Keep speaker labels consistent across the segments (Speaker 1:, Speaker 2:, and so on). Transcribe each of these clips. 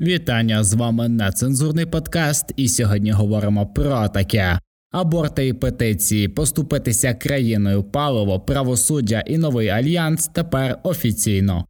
Speaker 1: Вітання з вами нецензурний подкаст, і сьогодні говоримо про таке: аборти і петиції, поступитися країною паливо, правосуддя і новий альянс тепер офіційно.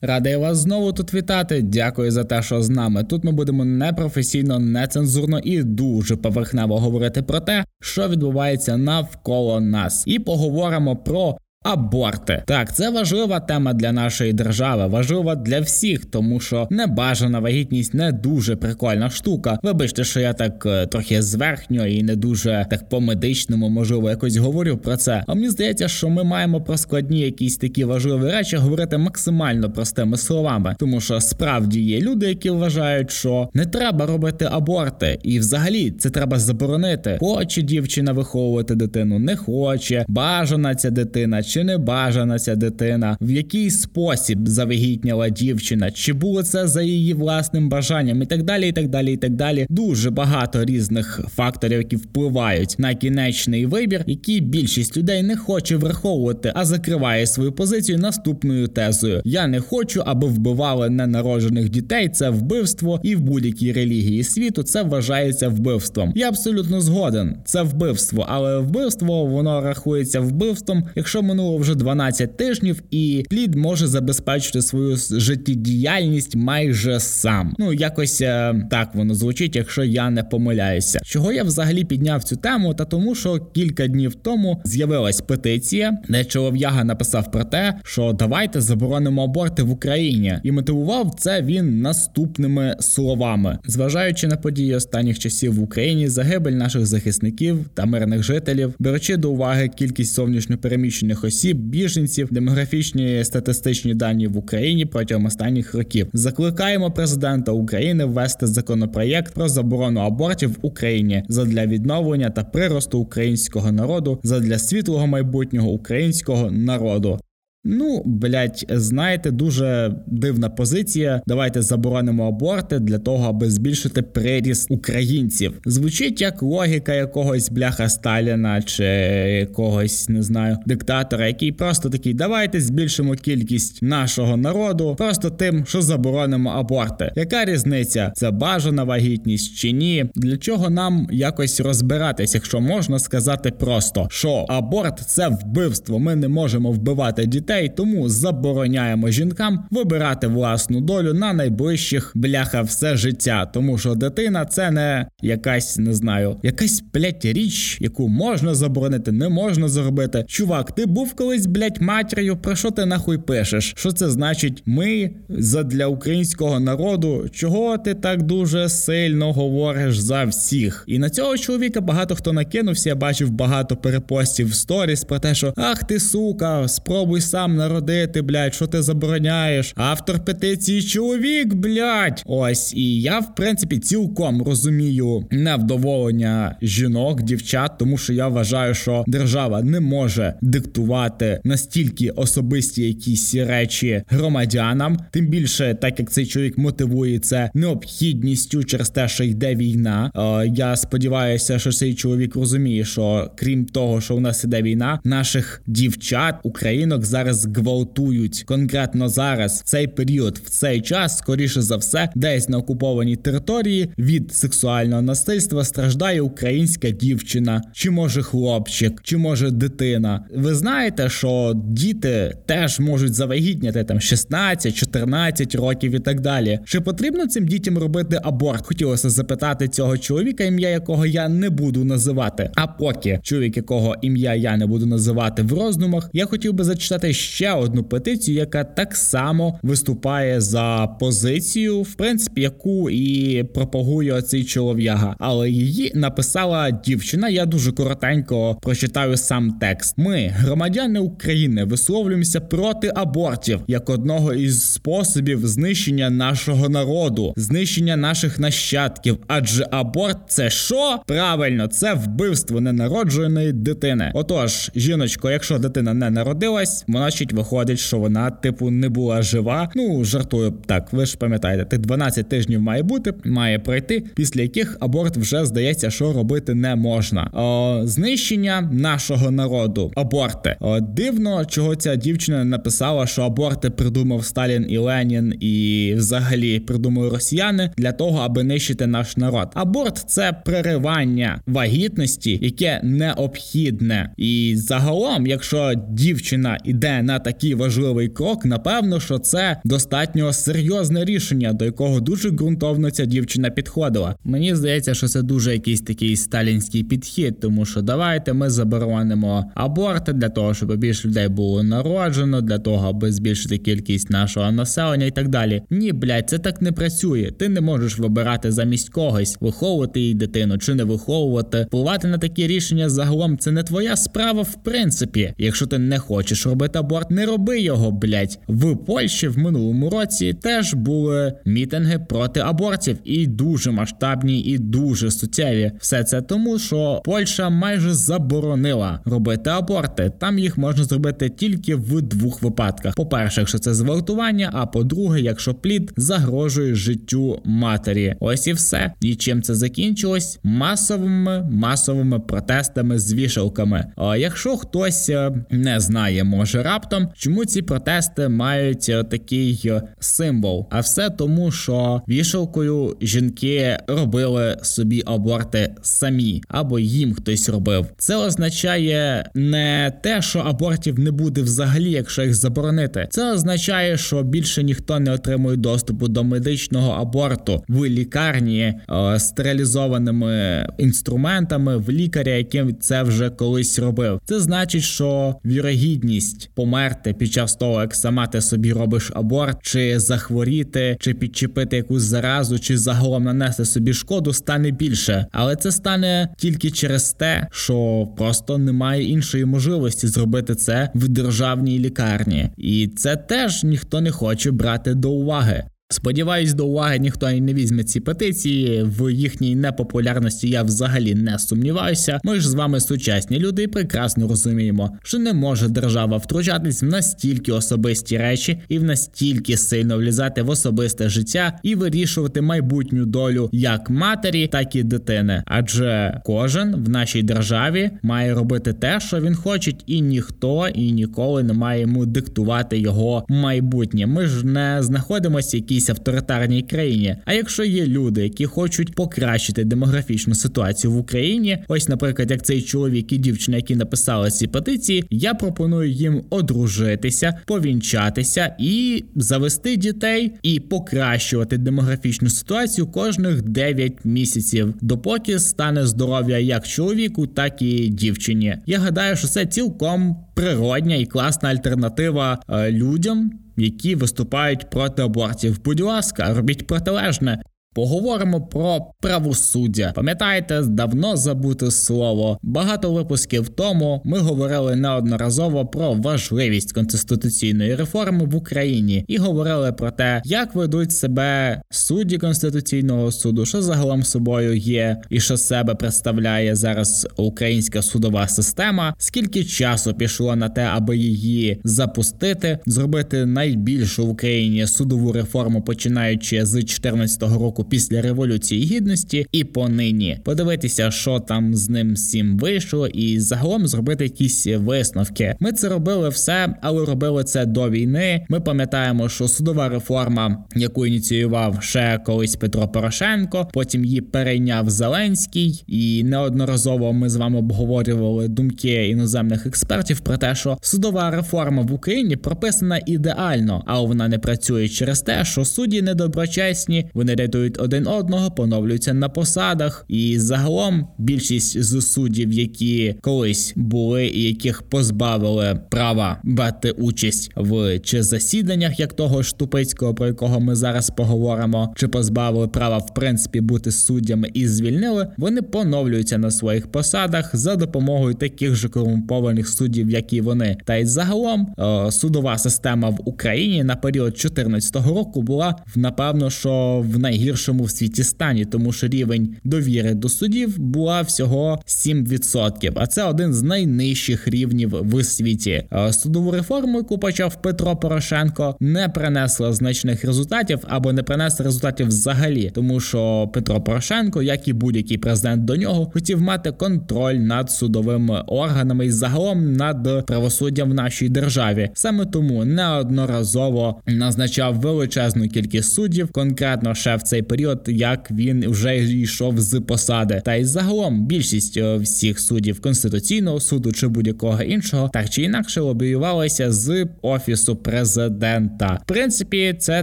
Speaker 1: Радий вас знову тут вітати. Дякую за те, що з нами. Тут ми будемо непрофесійно, нецензурно і дуже поверхнево говорити про те, що відбувається навколо нас, і поговоримо про Аборти так, це важлива тема для нашої держави, важлива для всіх, тому що небажана вагітність не дуже прикольна штука. Вибачте, що я так е, трохи зверхньо і не дуже так по медичному, можливо, якось говорю про це. А мені здається, що ми маємо про складні якісь такі важливі речі говорити максимально простими словами, тому що справді є люди, які вважають, що не треба робити аборти, і взагалі це треба заборонити. Хоче дівчина виховувати дитину, не хоче, бажана ця дитина чи не бажана ця дитина, в який спосіб завагітніла дівчина, чи було це за її власним бажанням, і так далі, і так далі, і так далі. Дуже багато різних факторів, які впливають на кінечний вибір, який більшість людей не хоче враховувати, а закриває свою позицію наступною тезою: я не хочу, аби вбивали ненароджених дітей. Це вбивство, і в будь-якій релігії світу це вважається вбивством. Я абсолютно згоден. Це вбивство, але вбивство воно рахується вбивством, якщо ми минуло вже 12 тижнів, і плід може забезпечити свою життєдіяльність майже сам. Ну якось е, так воно звучить, якщо я не помиляюся. Чого я взагалі підняв цю тему? Та тому, що кілька днів тому з'явилась петиція, де чолов'яга написав про те, що давайте заборонимо аборти в Україні, і мотивував це він наступними словами, зважаючи на події останніх часів в Україні, загибель наших захисників та мирних жителів, беручи до уваги кількість зовнішньопереміщених осіб, біженців, демографічні статистичні дані в Україні протягом останніх років. Закликаємо президента України ввести законопроєкт про заборону абортів в Україні задля відновлення та приросту українського народу, задля світлого майбутнього українського народу. Ну, блять, знаєте, дуже дивна позиція. Давайте заборонимо аборти для того, аби збільшити приріст українців. Звучить як логіка якогось бляха Сталіна чи якогось не знаю диктатора, який просто такий: давайте збільшимо кількість нашого народу, просто тим, що заборонимо аборти. Яка різниця? Це бажана вагітність чи ні? Для чого нам якось розбиратись, якщо можна сказати просто, що аборт це вбивство. Ми не можемо вбивати дітей дітей, тому забороняємо жінкам вибирати власну долю на найближчих бляха все життя, тому що дитина це не якась, не знаю, якась блять річ, яку можна заборонити, не можна зробити. Чувак, ти був колись блять матір'ю. Про що ти нахуй пишеш? Що це значить? Ми задля українського народу, чого ти так дуже сильно говориш за всіх? І на цього чоловіка багато хто накинувся. Я бачив багато перепостів в сторіс про те, що ах ти сука, спробуй сам сам народити, блядь, що ти забороняєш? Автор петиції чоловік, блядь. Ось і я, в принципі, цілком розумію невдоволення жінок, дівчат, тому що я вважаю, що держава не може диктувати настільки особисті якісь речі громадянам, тим більше, так як цей чоловік мотивує це необхідністю через те, що йде війна. Е, я сподіваюся, що цей чоловік розуміє, що крім того, що у нас іде війна, наших дівчат, українок зараз зараз гвалтують конкретно зараз в цей період, в цей час, скоріше за все, десь на окупованій території від сексуального насильства страждає українська дівчина, чи може хлопчик, чи може дитина. Ви знаєте, що діти теж можуть завагітняти там 16-14 років і так далі. Чи потрібно цим дітям робити аборт? Хотілося запитати цього чоловіка, ім'я якого я не буду називати. А поки чоловік, якого ім'я я не буду називати в роздумах, я хотів би зачитати ще одну петицію, яка так само виступає за позицію, в принципі, яку і пропагує цей чолов'яга. Але її написала дівчина. Я дуже коротенько прочитаю сам текст. Ми, громадяни України, висловлюємося проти абортів як одного із способів знищення нашого народу, знищення наших нащадків. Адже аборт це що? Правильно, це вбивство ненародженої дитини. Отож, жіночко, якщо дитина не народилась, вона значить, виходить, що вона, типу, не була жива. Ну жартую так. Ви ж пам'ятаєте, тих 12 тижнів має бути, має пройти, після яких аборт вже здається, що робити не можна. О, Знищення нашого народу, аборти. О, Дивно, чого ця дівчина написала, що аборти придумав Сталін і Ленін, і взагалі придумали росіяни для того, аби нищити наш народ. Аборт це переривання вагітності, яке необхідне. І загалом, якщо дівчина іде на такий важливий крок, напевно, що це достатньо серйозне рішення, до якого дуже ґрунтовно ця дівчина підходила. Мені здається, що це дуже якийсь такий сталінський підхід, тому що давайте ми заборонимо аборти для того, щоб більше людей було народжено, для того, аби збільшити кількість нашого населення і так далі. Ні, блядь, це так не працює. Ти не можеш вибирати замість когось, виховувати її дитину чи не виховувати. Впливати на такі рішення загалом це не твоя справа, в принципі. Якщо ти не хочеш робити аборт, не роби його, блядь. В Польщі в минулому році теж були мітинги проти абортів, і дуже масштабні, і дуже суттєві. Все це тому, що Польща майже заборонила робити аборти. Там їх можна зробити тільки в двох випадках: по-перше, якщо це зґвалтування, а по-друге, якщо плід загрожує життю матері. Ось і все. І чим це закінчилось? Масовими масовими протестами з вішалками. А якщо хтось е, не знає, може раптом, чому ці протести мають е, такий е, символ? А все тому, що вішалкою жінки робили собі аборти самі, або їм хтось робив. Це означає не те, що абортів не буде взагалі, якщо їх заборонити. Це означає, що більше ніхто не отримує доступу до медичного аборту в лікарні е, стерилізованими інструментами в лікаря, яким це вже колись робив. Це значить, що вірогідність померти. Під час того, як сама ти собі робиш аборт, чи захворіти, чи підчепити якусь заразу, чи загалом нанести собі шкоду, стане більше, але це стане тільки через те, що просто немає іншої можливості зробити це в державній лікарні, і це теж ніхто не хоче брати до уваги. Сподіваюсь, до уваги ніхто і не візьме ці петиції. В їхній непопулярності я взагалі не сумніваюся. Ми ж з вами сучасні люди і прекрасно розуміємо, що не може держава втручатись в настільки особисті речі і в настільки сильно влізати в особисте життя і вирішувати майбутню долю як матері, так і дитини. Адже кожен в нашій державі має робити те, що він хоче, і ніхто і ніколи не має йому диктувати його майбутнє. Ми ж не знаходимося якісь якійсь авторитарній країні. А якщо є люди, які хочуть покращити демографічну ситуацію в Україні, ось, наприклад, як цей чоловік і дівчина, які написали ці петиції, я пропоную їм одружитися, повінчатися і завести дітей і покращувати демографічну ситуацію кожних 9 місяців, допоки стане здоров'я як чоловіку, так і дівчині. Я гадаю, що це цілком природня і класна альтернатива е, людям які виступають проти абортів. Будь ласка, робіть протилежне. Поговоримо про правосуддя. Пам'ятаєте, давно забуте слово. Багато випусків тому ми говорили неодноразово про важливість конституційної реформи в Україні і говорили про те, як ведуть себе судді конституційного суду, що загалом собою є, і що себе представляє зараз українська судова система. Скільки часу пішло на те, аби її запустити, зробити найбільшу в Україні судову реформу, починаючи з 2014 року року після революції гідності і понині подивитися, що там з ним всім вийшло, і загалом зробити якісь висновки. Ми це робили все, але робили це до війни. Ми пам'ятаємо, що судова реформа, яку ініціював ще колись Петро Порошенко, потім її перейняв Зеленський, і неодноразово ми з вами обговорювали думки іноземних експертів про те, що судова реформа в Україні прописана ідеально, а вона не працює через те, що судді недоброчесні, вони рятують змінюють один одного, поновлюються на посадах. І загалом більшість з суддів, які колись були і яких позбавили права брати участь в чи засіданнях, як того ж Тупицького, про якого ми зараз поговоримо, чи позбавили права в принципі бути суддями і звільнили, вони поновлюються на своїх посадах за допомогою таких же корумпованих суддів, як і вони. Та й загалом е, судова система в Україні на період 2014 року була напевно, що в найгіршому найгіршому в світі стані, тому що рівень довіри до судів була всього 7%, а це один з найнижчих рівнів в світі. Е, судову реформу, яку почав Петро Порошенко, не принесла значних результатів або не принесла результатів взагалі, тому що Петро Порошенко, як і будь-який президент до нього, хотів мати контроль над судовими органами і загалом над правосуддям в нашій державі. Саме тому неодноразово назначав величезну кількість суддів, конкретно в цей період, як він вже йшов з посади, та й загалом більшість е, всіх суддів конституційного суду чи будь-якого іншого, так чи інакше лобіювалися з офісу президента. В принципі, це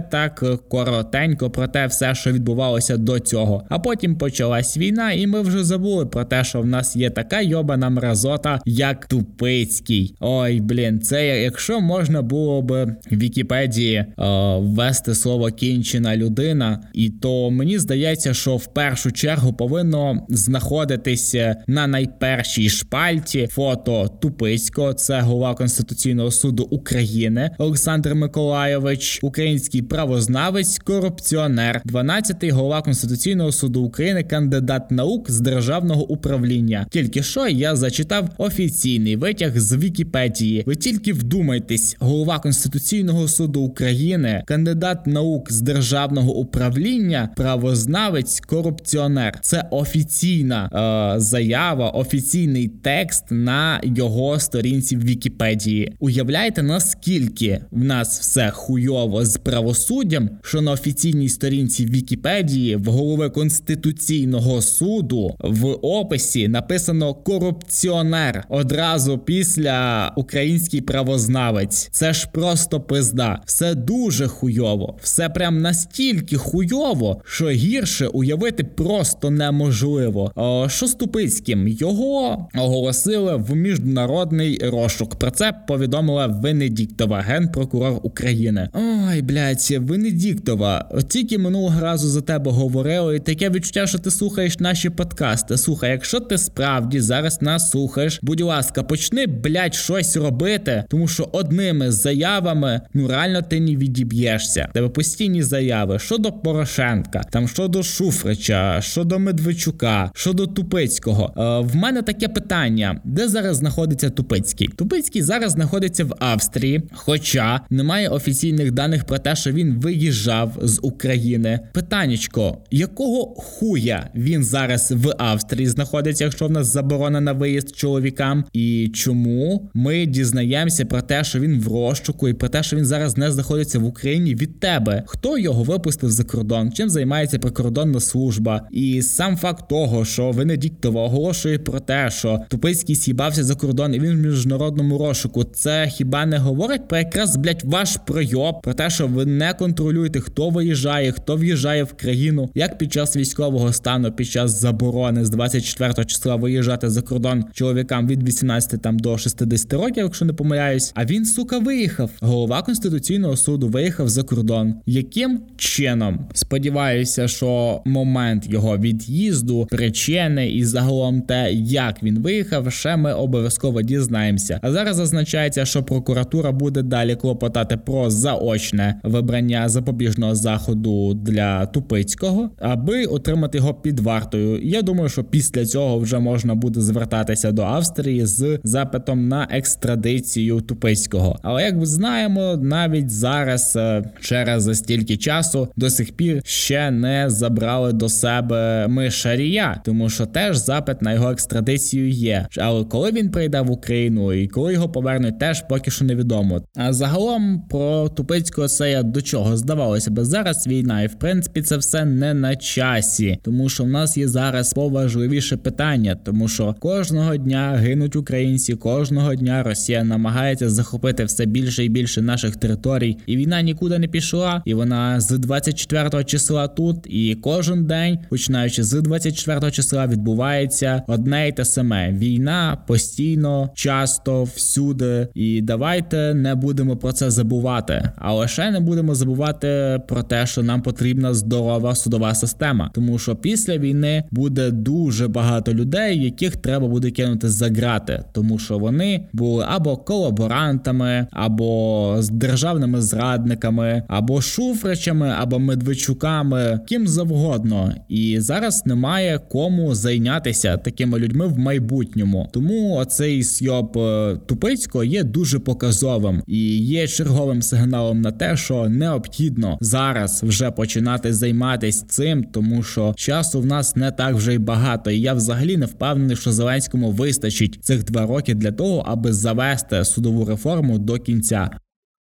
Speaker 1: так коротенько про те, все, що відбувалося до цього. А потім почалась війна, і ми вже забули про те, що в нас є така йобана мразота, як Тупицький. Ой, блін, це якщо можна було б в Вікіпедії е, ввести слово кінчена людина, і то мені здається, що в першу чергу повинно знаходитися на найпершій шпальті фото Тупицького, це голова Конституційного суду України Олександр Миколайович, український правознавець, корупціонер, 12-й голова Конституційного суду України, кандидат наук з державного управління. Тільки що я зачитав офіційний витяг з Вікіпедії. Ви тільки вдумайтесь, голова Конституційного суду України, кандидат наук з державного управління, правознавець, корупціонер. Це офіційна е, заява, офіційний текст на його сторінці в Вікіпедії. Уявляєте, наскільки в нас все хуйово з правосуддям, що на офіційній сторінці Вікіпедії в голови Конституційного суду в описі написано корупціонер одразу після український правознавець. Це ж просто пизда. Все дуже хуйово, все прям настільки хуйово, що гірше уявити просто неможливо. О, що Ступицьким його оголосили в міжнародний розшук. Про це повідомила Венедіктова, генпрокурор України. Ой, блядь, Венедіктова, тільки минулого разу за тебе говорили, і таке відчуття, що ти слухаєш наші подкасти. Слухай, якщо ти справді зараз нас слухаєш, будь ласка, почни, блядь, щось робити, тому що одними заявами ну реально ти не відіб'єшся. Тебе постійні заяви щодо Порошенка, там щодо Шуфрича, щодо Медведчука, щодо Тупицького. Е, в мене таке питання: де зараз знаходиться Тупицький? Тупицький зараз знаходиться в Австрії, хоча немає офіційних даних про те, що він виїжджав з України. Питаннячко, якого хуя він зараз в Австрії знаходиться, якщо в нас заборона на виїзд чоловікам? І чому ми дізнаємося про те, що він в розшуку, і про те, що він зараз не знаходиться в Україні від тебе? Хто його випустив за кордон? Чим займається прикордонна служба? І сам факт того, що Венедіктова оголошує про те, що Тупицький сібався за кордон і він в міжнародному розшуку, це хіба не говорить про якраз блять ваш пройоб, про те, що ви не контролюєте, хто виїжджає, хто в'їжджає в країну, як під час військового стану, під час заборони з 24 числа виїжджати за кордон чоловікам від 18 там до 60 років, якщо не помиляюсь. А він сука виїхав. Голова конституційного суду виїхав за кордон. Яким чином? Сподіваюся, що момент його від'їзду, причини і загалом те, як він виїхав, ще ми обов'язково дізнаємося. А зараз зазначається, що прокуратура буде далі клопотати про заочне вибрання запобіжного заходу для Тупицького, аби отримати його під вартою. Я думаю, що після цього вже можна буде звертатися до Австрії з запитом на екстрадицію Тупицького. Але як ми знаємо, навіть зараз е, через стільки часу до сих пір ще не забрали до себе ми Шарія, тому що теж запит на його екстрадицію є. Але коли він прийде в Україну і коли його повернуть, теж поки що невідомо. А загалом про Тупицького це я до чого здавалося би зараз війна, і в принципі це все не на часі, тому що в нас є зараз поважливіше питання, тому що кожного дня гинуть українці, кожного дня Росія намагається захопити все більше і більше наших територій, і війна нікуди не пішла, і вона з 24 числа тут. І кожен день, починаючи з 24 числа, відбувається одне й те саме: війна постійно, часто, всюди. І давайте не будемо про це забувати. А лише не будемо забувати про те, що нам потрібна здорова судова система, тому що після війни буде дуже багато людей, яких треба буде кинути за грати, тому що вони були або колаборантами, або з державними зрадниками, або шуфричами, або медведчуками лікарями, ким завгодно, і зараз немає кому зайнятися такими людьми в майбутньому. Тому оцей сйоб е, Тупицького є дуже показовим і є черговим сигналом на те, що необхідно зараз вже починати займатися цим, тому що часу в нас не так вже й багато. І я взагалі не впевнений, що Зеленському вистачить цих два роки для того, аби завести судову реформу до кінця.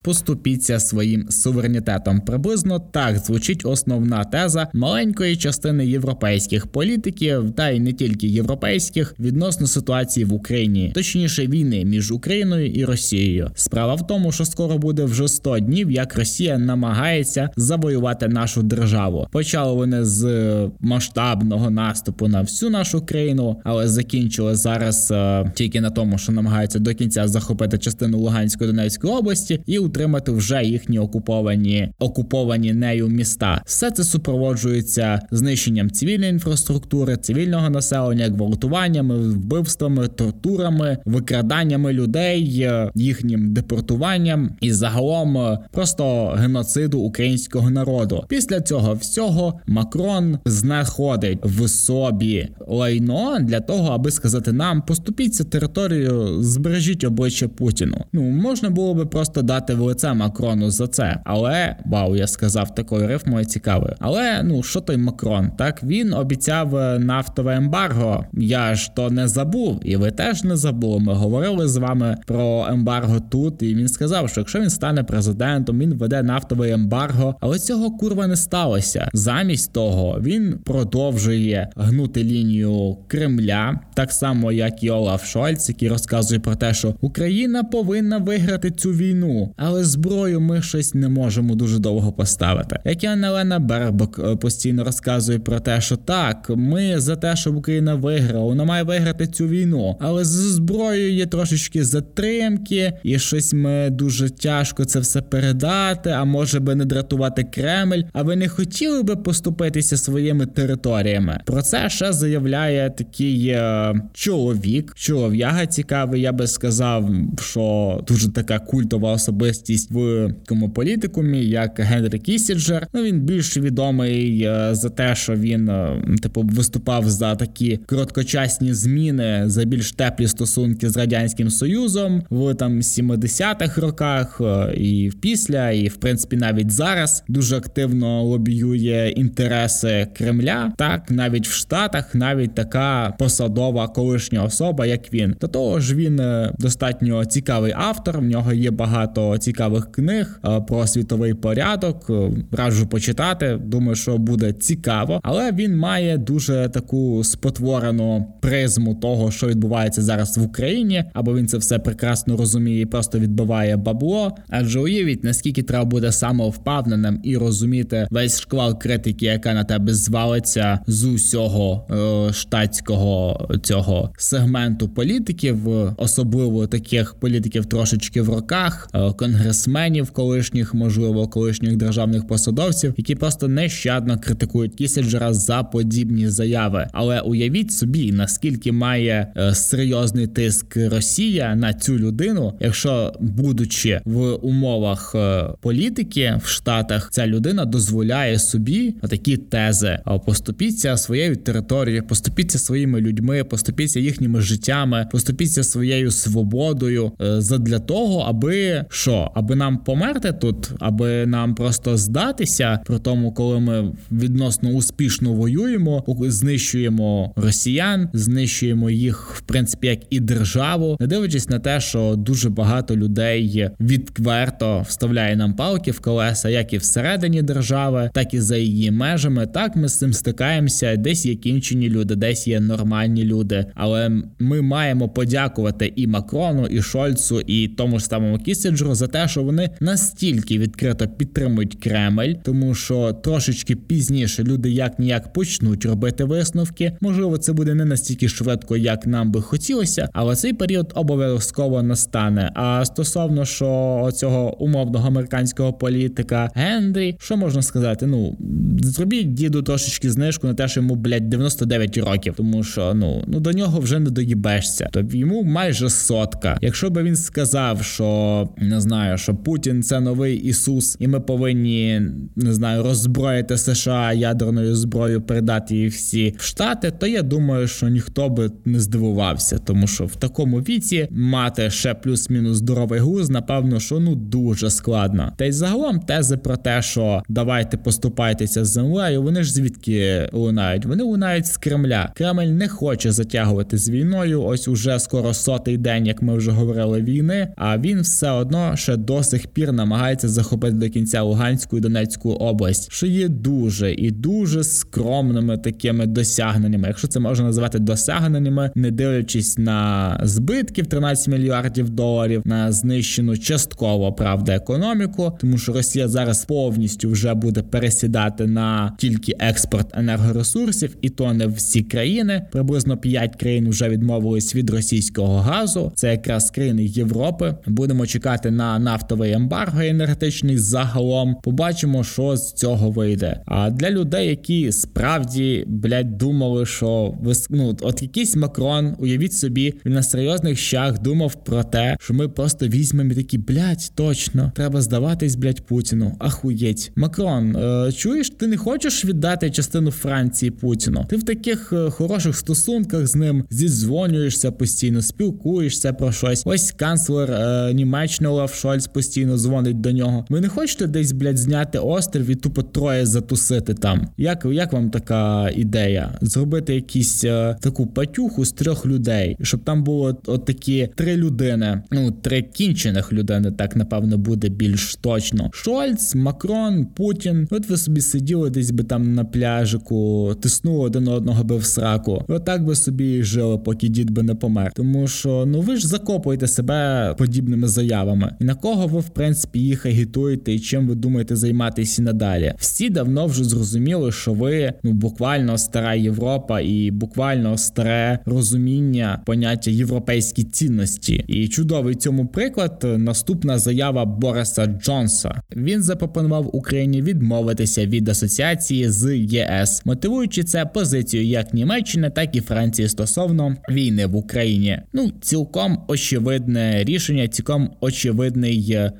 Speaker 1: Поступіться своїм суверенітетом. Приблизно так звучить основна теза маленької частини європейських політиків, та й не тільки європейських, відносно ситуації в Україні, точніше війни між Україною і Росією. Справа в тому, що скоро буде вже 100 днів, як Росія намагається завоювати нашу державу. Почали вони з масштабного наступу на всю нашу країну, але закінчили зараз е, тільки на тому, що намагаються до кінця захопити частину Луганської Донецької області і утримати вже їхні окуповані окуповані нею міста. Все це супроводжується знищенням цивільної інфраструктури, цивільного населення, гвалтуваннями, вбивствами, тортурами, викраданнями людей, е, їхнім депортуванням і загалом е, просто геноциду українського народу. Після цього всього Макрон знаходить в собі лайно для того, аби сказати нам поступіться територію, збережіть обличчя Путіну. Ну можна було би просто дати в лице Макрону за це. Але вау, я сказав такою рифмою цікавою. Але ну що той Макрон? Так він обіцяв е, нафтове ембарго. Я ж то не забув, і ви теж не забули. Ми говорили з вами про ембарго тут, і він сказав, що якщо він стане президентом, він веде нафтове ембарго. Але цього курва не сталося. Замість того він продовжує гнути лінію Кремля, так само як і Олаф Шольц, який розказує про те, що Україна повинна виграти цю війну але зброю ми щось не можемо дуже довго поставити. Як і Анна Бербок е, постійно розказує про те, що так, ми за те, щоб Україна виграла, вона має виграти цю війну, але з зброєю є трошечки затримки, і щось ми дуже тяжко це все передати. А може би не дратувати Кремль, а ви не хотіли би поступитися своїми територіями? Про це ще заявляє такий е, чоловік, чолов'яга цікавий. Я би сказав, що дуже така культова особистість особистість в такому політикумі, як Генрі Кісіджер. Ну він більш відомий е, за те, що він е, типу виступав за такі короткочасні зміни за більш теплі стосунки з радянським союзом в там 70-х роках, е, і після, і в принципі навіть зараз дуже активно лобіює інтереси Кремля. Так навіть в Штатах, навіть така посадова колишня особа, як він, до того ж він достатньо цікавий автор. В нього є багато цікавих книг е, про світовий порядок. Е, раджу почитати. Думаю, що буде цікаво, але він має дуже таку спотворену призму того, що відбувається зараз в Україні, або він це все прекрасно розуміє і просто відбиває бабло. Адже уявіть, наскільки треба буде самовпевненим і розуміти весь шквал критики, яка на тебе звалиться з усього е, штатського цього сегменту політиків, особливо таких політиків трошечки в роках. Е, конгресменів, колишніх, можливо, колишніх державних посадовців, які просто нещадно критикують Кісіджера за подібні заяви. Але уявіть собі, наскільки має е, серйозний тиск Росія на цю людину, якщо будучи в умовах е, політики в Штатах, ця людина дозволяє собі такі тези: поступіться своєю територією, поступіться своїми людьми, поступіться їхніми життями, поступіться своєю свободою е, задля того, аби що аби нам померти тут, аби нам просто здатися при тому, коли ми відносно успішно воюємо, знищуємо росіян, знищуємо їх в принципі як і державу, не дивлячись на те, що дуже багато людей відверто вставляє нам палки в колеса, як і всередині держави, так і за її межами. Так ми з цим стикаємося. Десь є кінчені люди, десь є нормальні люди. Але ми маємо подякувати і Макрону, і Шольцу, і тому ж самому Кісіджеру за те, що вони настільки відкрито підтримують Кремль, тому що трошечки пізніше люди як ніяк почнуть робити висновки. Можливо, це буде не настільки швидко, як нам би хотілося, але цей період обов'язково настане. А стосовно що цього умовного американського політика Генрі, що можна сказати? Ну зробіть діду трошечки знижку на те, що йому блядь, 99 років, тому що ну ну до нього вже не доїбешся. То йому майже сотка. Якщо би він сказав, що не знаю знаю, що Путін це новий Ісус, і ми повинні не знаю роззброїти США ядерною зброєю, передати її всі в штати, то я думаю, що ніхто би не здивувався, тому що в такому віці мати ще плюс-мінус здоровий гуз, напевно, що ну дуже складно. Та й загалом тези про те, що давайте поступайтеся з землею, вони ж звідки лунають? Вони лунають з Кремля. Кремль не хоче затягувати з війною. Ось уже скоро сотий день, як ми вже говорили, війни. А він все одно ще до сих пір намагається захопити до кінця Луганську і Донецьку область, що є дуже і дуже скромними такими досягненнями, якщо це можна називати досягненнями, не дивлячись на збитків 13 мільярдів доларів, на знищену частково правда економіку, тому що Росія зараз повністю вже буде пересідати на тільки експорт енергоресурсів, і то не всі країни. Приблизно 5 країн вже відмовились від російського газу. Це якраз країни Європи. Будемо чекати на нафтовий ембарго енергетичний загалом. Побачимо, що з цього вийде. А для людей, які справді блядь, думали, що ну, от якийсь Макрон, уявіть собі, він на серйозних щах думав про те, що ми просто візьмемо і такі, блядь, точно, треба здаватись, блядь, Путіну. Ахуєть. Макрон, е, чуєш, ти не хочеш віддати частину Франції Путіну? Ти в таких е, хороших стосунках з ним зідзвонюєшся постійно, спілкуєшся про щось. Ось канцлер е, Німеччини Олаф Шольц постійно дзвонить до нього. Ви не хочете десь, блядь, зняти острів і тупо троє затусити там? Як як вам така ідея? Зробити якісь е, таку патюху з трьох людей, щоб там було от такі три людини, ну три кінчених людини, так напевно буде більш точно. Шольц, Макрон, Путін. От ви собі сиділи десь би там на пляжику, тиснули один одного би в сраку. І Отак би собі жили, поки дід би не помер. Тому що ну ви ж закопуєте себе подібними заявами. І на кого ви в принципі їх агітуєте, і чим ви думаєте займатися надалі? Всі давно вже зрозуміли, що ви ну буквально стара Європа і буквально старе розуміння поняття європейські цінності. І чудовий цьому приклад наступна заява Бориса Джонса. Він запропонував Україні відмовитися від асоціації з ЄС, мотивуючи це позицією як Німеччини, так і Франції стосовно війни в Україні. Ну цілком очевидне рішення, цілком очевидний,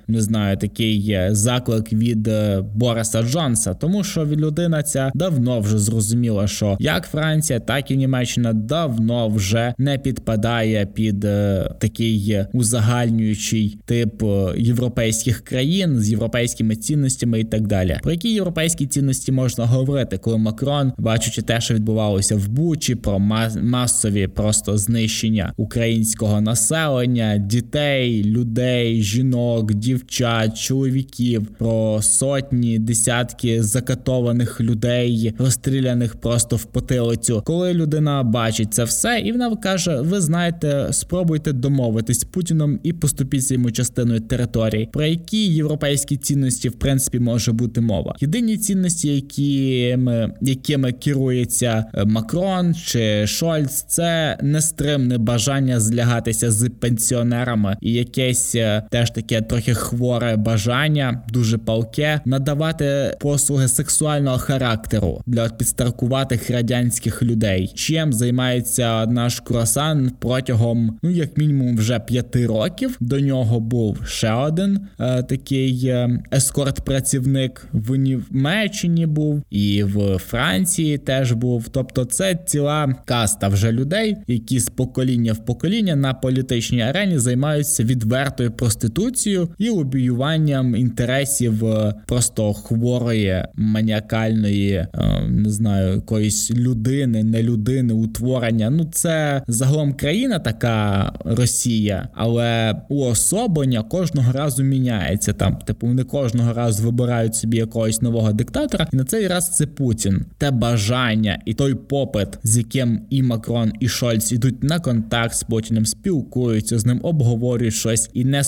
Speaker 1: не знаю, такий заклик від Бориса Джонса, тому що людина ця давно вже зрозуміла, що як Франція, так і Німеччина давно вже не підпадає під е, такий узагальнюючий тип е, європейських країн з європейськими цінностями і так далі. Про які європейські цінності можна говорити, коли Макрон, бачучи те, що відбувалося в Бучі, про масові просто знищення українського населення, дітей, людей, жінок, дівчат, чоловіків, про сотні, десятки закатованих людей, розстріляних просто в потилицю. Коли людина бачить це все, і вона каже: Ви знаєте, спробуйте домовитись з Путіном і поступіться йому частиною території, про які європейські цінності в принципі може бути мова. Єдині цінності, якими, якими керується е, Макрон чи Шольц, це нестримне бажання злягатися з пенсіонерами і якесь е, теж таке трохи хворе бажання, дуже палке, надавати послуги сексуального характеру для підстаркуватих радянських людей. Чим займається наш круасан протягом, ну як мінімум, вже п'яти років. До нього був ще один е, такий е, ескорт-працівник в Німеччині був і в Франції теж був. Тобто, це ціла каста вже людей, які з покоління в покоління на політичній арені займаються відвертою проституцією і лобіюванням інтересів е, просто хворої маніакальної, е, не знаю, якоїсь людини, не людини, утворення. Ну це загалом країна така Росія, але уособлення кожного разу міняється. Там, типу, вони кожного разу вибирають собі якогось нового диктатора, і на цей раз це Путін. Те бажання і той попит, з яким і Макрон, і Шольц ідуть на контакт з Путіним, спілкуються з ним, обговорюють щось і не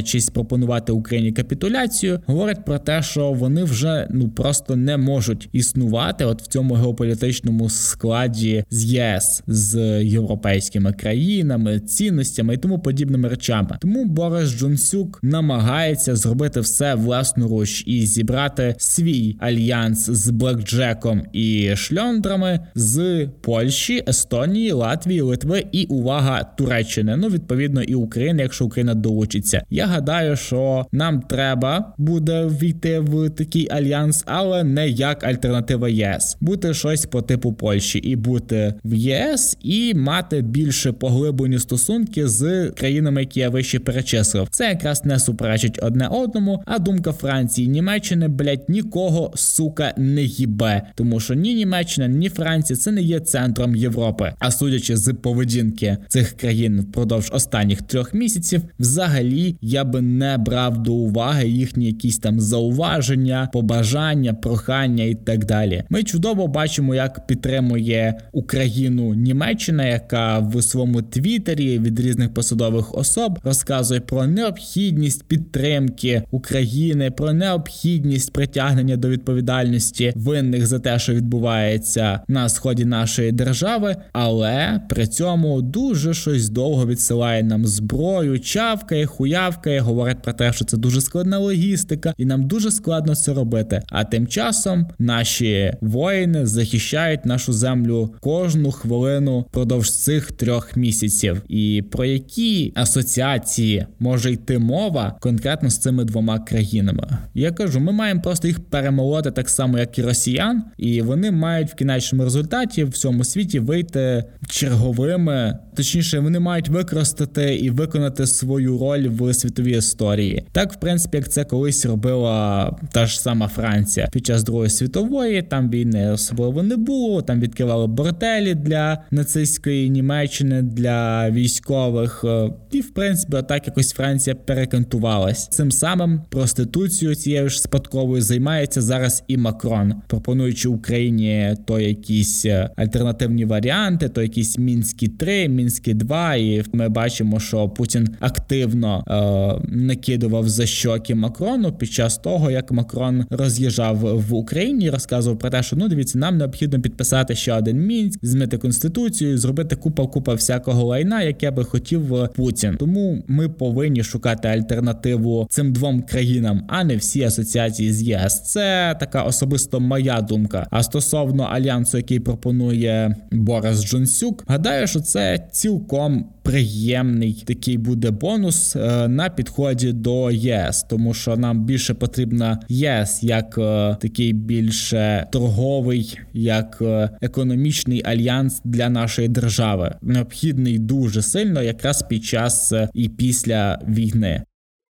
Speaker 1: соромлячись пропонувати Україні капітуляцію, говорять про те, що вони вже ну просто не можуть існувати, от в цьому геополітичному складі з ЄС з європейськими країнами, цінностями і тому подібними речами. Тому Борис Джонсюк намагається зробити все власноруч і зібрати свій альянс з Блекджеком і шльондрами з Польщі, Естонії, Латвії, Литви і увага Туреччини. Ну відповідно і України, якщо Україна долучиться. Я гадаю, що нам треба буде війти в такий альянс, але не як альтернатива ЄС, бути щось по типу Польщі і бути в ЄС і мати більше поглиблені стосунки з країнами, які я вище перечислив. Це якраз не суперечить одне одному. А думка Франції, Німеччини, блять, нікого сука не їбе, тому що ні Німеччина, ні Франція це не є центром Європи. А судячи з поведінки цих країн впродовж останніх трьох місяців, взагалі я би не брав до уваги їхні якісь там зауваження, побажання, прохання і так далі. Ми чудово бачимо, як підтримує Україну Німеччина, яка в своєму твіттері від різних посадових особ розказує про необхідність підтримки України, про необхідність притягнення до відповідальності винних за те, що відбувається на сході нашої держави, але при цьому дуже щось довго відсилає нам зброю, чавкає, хуявкає, говорить про те, що це дуже складна логістика, і нам дуже складно це робити. А тим часом наші воїни захищають нашу землю кожну хвилину впродовж цих трьох місяців. І про які асоціації може йти мова конкретно з цими двома країнами? Я кажу, ми маємо просто їх перемолоти так само, як і росіян, і вони мають в кінечному результаті в всьому світі вийти черговими, точніше, вони мають використати і виконати свою роль в світовій історії. Так, в принципі, як це колись робила та ж сама Франція під час Другої світової, там війни особливо не було. Там відкривали бортелі для нацистської Німеччини для військових, е, і в принципі, отак якось Франція перекантувалась. Цим самим проституцією цією ж спадковою займається зараз і Макрон, пропонуючи Україні то якісь е, альтернативні варіанти, то якісь мінські 3 мінські 2 і ми бачимо, що Путін активно е, накидував за щоки Макрону під час того, як Макрон роз'їжджав в Україні, розказував про те, що ну дивіться, нам необхідно підписати ще один мінськ, змити конституцію, зробити купа купа всякого лайна, яке би хотів е, Путін. Тому ми повинні шукати альтернативу цим двом країнам, а не всі асоціації з ЄС. Це така особисто моя думка. А стосовно альянсу, який пропонує Борис Джонсюк, гадаю, що це цілком приємний такий буде бонус е, на підході до ЄС, тому що нам більше потрібна ЄС як е, такий більше торговий, як е, економічний альянс для нашої держави, необхідний дуже сильно, якраз під час і після війни.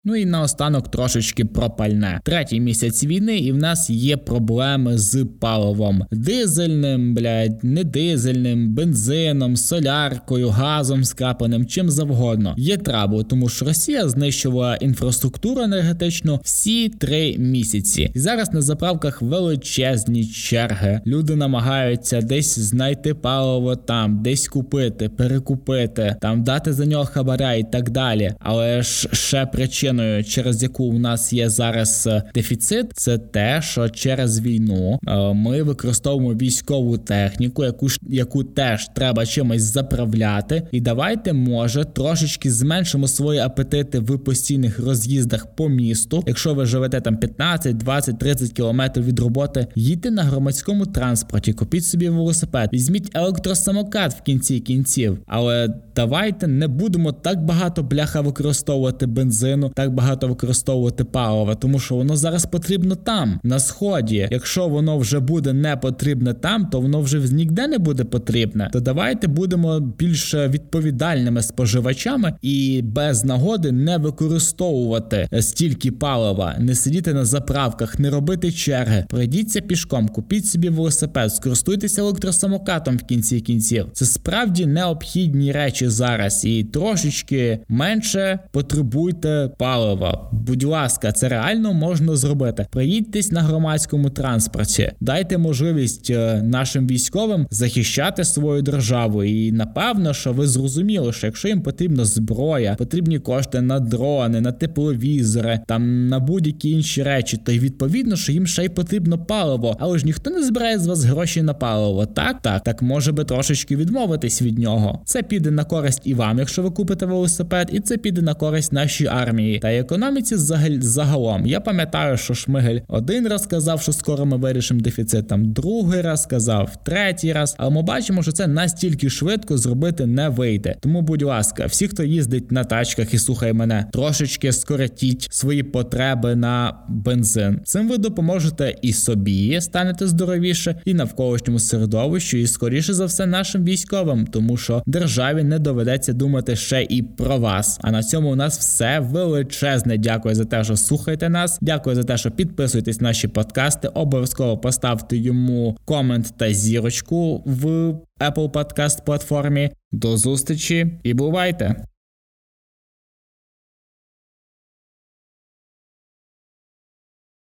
Speaker 1: Ну і наостанок трошечки про пальне. Третій місяць війни, і в нас є проблеми з паливом дизельним, блядь, не дизельним, бензином, соляркою, газом скрапленим, чим завгодно. Є трабли, тому що Росія знищувала інфраструктуру енергетичну всі три місяці. І зараз на заправках величезні черги. Люди намагаються десь знайти паливо там, десь купити, перекупити, там дати за нього хабаря і так далі. Але ж ще причин причиною, через яку у нас є зараз е, дефіцит, це те, що через війну е, ми використовуємо військову техніку, яку ж яку теж треба чимось заправляти. І давайте, може, трошечки зменшимо свої апетити в постійних роз'їздах по місту. Якщо ви живете там 15, 20, 30 кілометрів від роботи, їдьте на громадському транспорті, купіть собі велосипед, візьміть електросамокат в кінці кінців, але давайте не будемо так багато бляха використовувати бензину так багато використовувати палива, тому що воно зараз потрібно там, на сході. Якщо воно вже буде не потрібне там, то воно вже ніде не буде потрібне. То давайте будемо більш відповідальними споживачами і без нагоди не використовувати стільки палива, не сидіти на заправках, не робити черги. Пройдіться пішком, купіть собі велосипед, скористуйтеся електросамокатом в кінці кінців. Це справді необхідні речі зараз, і трошечки менше потребуйте палива палива. Будь ласка, це реально можна зробити. Приїдьтесь на громадському транспорті, дайте можливість е, нашим військовим захищати свою державу. І напевно, що ви зрозуміли, що якщо їм потрібна зброя, потрібні кошти на дрони, на тепловізори, там на будь-які інші речі, то й відповідно, що їм ще й потрібно паливо. Але ж ніхто не збирає з вас гроші на паливо. Так, так, так може би трошечки відмовитись від нього. Це піде на користь і вам, якщо ви купите велосипед, і це піде на користь нашій армії та й економіці загалом. Я пам'ятаю, що Шмигель один раз сказав, що скоро ми вирішимо дефіцит, там другий раз сказав, третій раз. Але ми бачимо, що це настільки швидко зробити не вийде. Тому, будь ласка, всі, хто їздить на тачках і слухає мене, трошечки скоротіть свої потреби на бензин. Цим ви допоможете і собі станете здоровіше, і навколишньому середовищу, і скоріше за все нашим військовим, тому що державі не доведеться думати ще і про вас. А на цьому у нас все величезне. Дякую за те, що слухаєте нас. Дякую за те, що підписуєтесь на наші подкасти. Обов'язково поставте йому комент та зірочку в Apple Podcast платформі. До зустрічі і бувайте!